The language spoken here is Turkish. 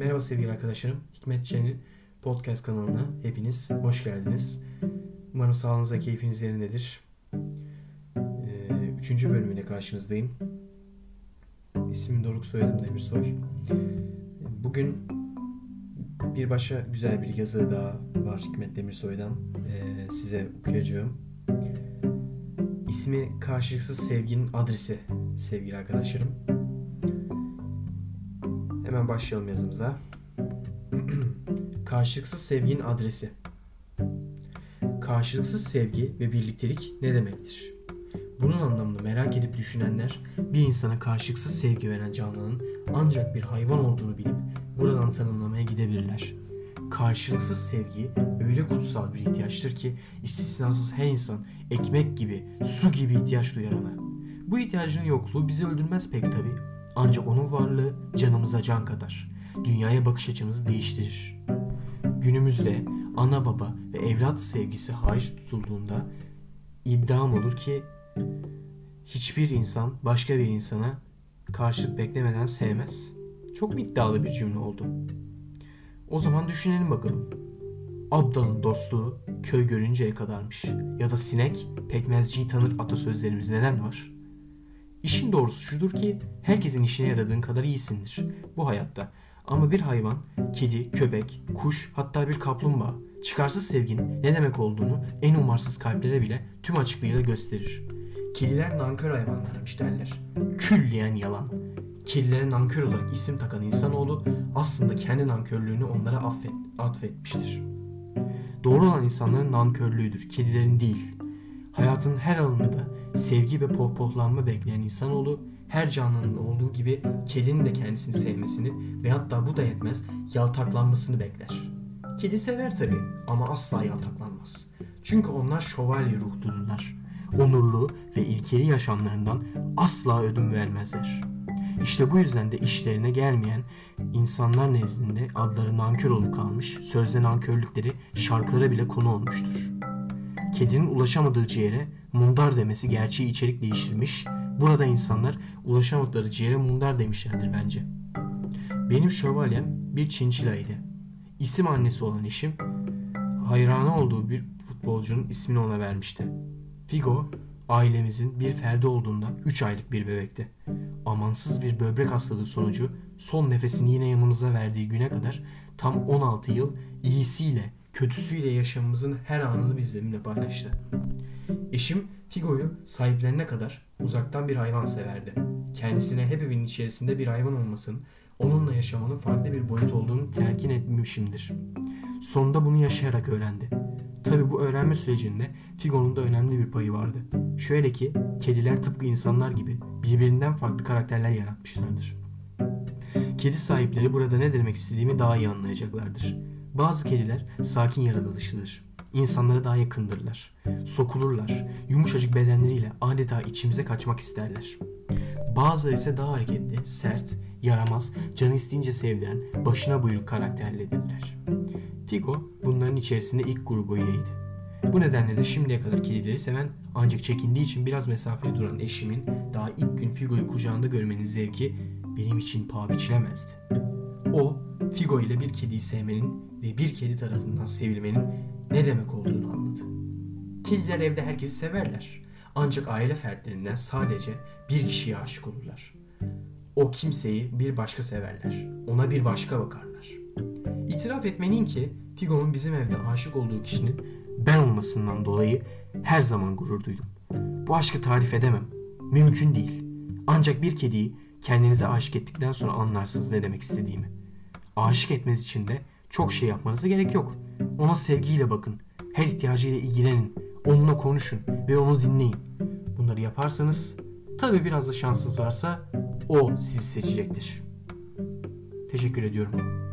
Merhaba sevgili arkadaşlarım. Hikmet Çen'i podcast kanalına hepiniz hoş geldiniz. Umarım sağlığınız ve keyfiniz yerindedir. Ee, üçüncü bölümüyle karşınızdayım. İsmim Doruk Soyadım Demirsoy. Bugün bir başka güzel bir yazı daha var Hikmet Demirsoy'dan. Ee, size okuyacağım. İsmi Karşılıksız Sevginin Adresi sevgili arkadaşlarım. Hemen başlayalım yazımıza. Karşılıksız sevginin adresi. Karşılıksız sevgi ve birliktelik ne demektir? Bunun anlamını merak edip düşünenler bir insana karşılıksız sevgi veren canlının ancak bir hayvan olduğunu bilip buradan tanımlamaya gidebilirler. Karşılıksız sevgi öyle kutsal bir ihtiyaçtır ki istisnasız her insan ekmek gibi, su gibi ihtiyaç duyar ona. Bu ihtiyacın yokluğu bizi öldürmez pek tabi. Ancak onun varlığı canımıza can kadar. Dünyaya bakış açımızı değiştirir. Günümüzde ana baba ve evlat sevgisi hariç tutulduğunda iddiam olur ki hiçbir insan başka bir insana karşılık beklemeden sevmez. Çok mu iddialı bir cümle oldu? O zaman düşünelim bakalım. Abdal'ın dostluğu köy görünceye kadarmış. Ya da sinek pekmezciyi tanır atasözlerimiz neden var? İşin doğrusu şudur ki herkesin işine yaradığın kadar iyisindir bu hayatta. Ama bir hayvan, kedi, köpek, kuş hatta bir kaplumbağa çıkarsız sevginin ne demek olduğunu en umarsız kalplere bile tüm açıklığıyla gösterir. Kediler nankör hayvanlarmış derler. Külliyen yalan. Kedilere nankör olarak isim takan insanoğlu aslında kendi nankörlüğünü onlara affet, atfetmiştir. Doğru olan insanların nankörlüğüdür, kedilerin değil. Hayatın her alanında sevgi ve pohpohlanma bekleyen insanoğlu her canlının olduğu gibi kedinin de kendisini sevmesini ve hatta bu da yetmez yaltaklanmasını bekler. Kedi sever tabi ama asla yaltaklanmaz. Çünkü onlar şövalye ruhludurlar. Onurlu ve ilkeli yaşamlarından asla ödün vermezler. İşte bu yüzden de işlerine gelmeyen insanlar nezdinde adları nankör olup kalmış, sözde nankörlükleri şarkılara bile konu olmuştur. Kedinin ulaşamadığı ciğere mundar demesi gerçeği içerik değiştirmiş, burada insanlar ulaşamadıkları ciğere mundar demişlerdir bence. Benim şövalyem bir çinçilaydı. İsim annesi olan eşim, hayranı olduğu bir futbolcunun ismini ona vermişti. Figo, ailemizin bir ferdi olduğunda 3 aylık bir bebekti. Amansız bir böbrek hastalığı sonucu son nefesini yine yanımıza verdiği güne kadar tam 16 yıl iyisiyle kötüsüyle yaşamımızın her anını bizimle paylaştı. Eşim Figo'yu sahiplerine kadar uzaktan bir hayvan severdi. Kendisine hep evin içerisinde bir hayvan olmasının, onunla yaşamanın farklı bir boyut olduğunu telkin etmişimdir. Sonunda bunu yaşayarak öğrendi. Tabi bu öğrenme sürecinde Figo'nun da önemli bir payı vardı. Şöyle ki kediler tıpkı insanlar gibi birbirinden farklı karakterler yaratmışlardır. Kedi sahipleri burada ne demek istediğimi daha iyi anlayacaklardır. Bazı kediler sakin yaratılışlıdır. İnsanlara daha yakındırlar. Sokulurlar. Yumuşacık bedenleriyle adeta içimize kaçmak isterler. Bazıları ise daha hareketli, sert, yaramaz, canı isteyince sevdiren, başına buyruk karakterlidirler. Figo bunların içerisinde ilk grubu üyeydi. Bu nedenle de şimdiye kadar kedileri seven ancak çekindiği için biraz mesafeli duran eşimin daha ilk gün Figo'yu kucağında görmenin zevki benim için paha biçilemezdi. Figo ile bir kediyi sevmenin ve bir kedi tarafından sevilmenin ne demek olduğunu anladı. Kediler evde herkesi severler. Ancak aile fertlerinden sadece bir kişiye aşık olurlar. O kimseyi bir başka severler. Ona bir başka bakarlar. İtiraf etmeliyim ki Figo'nun bizim evde aşık olduğu kişinin ben olmasından dolayı her zaman gurur duydum. Bu aşkı tarif edemem. Mümkün değil. Ancak bir kediyi kendinize aşık ettikten sonra anlarsınız ne demek istediğimi. Aşık etmeniz için de çok şey yapmanıza gerek yok. Ona sevgiyle bakın. Her ihtiyacıyla ilgilenin. Onunla konuşun ve onu dinleyin. Bunları yaparsanız tabi biraz da şanssız varsa o sizi seçecektir. Teşekkür ediyorum.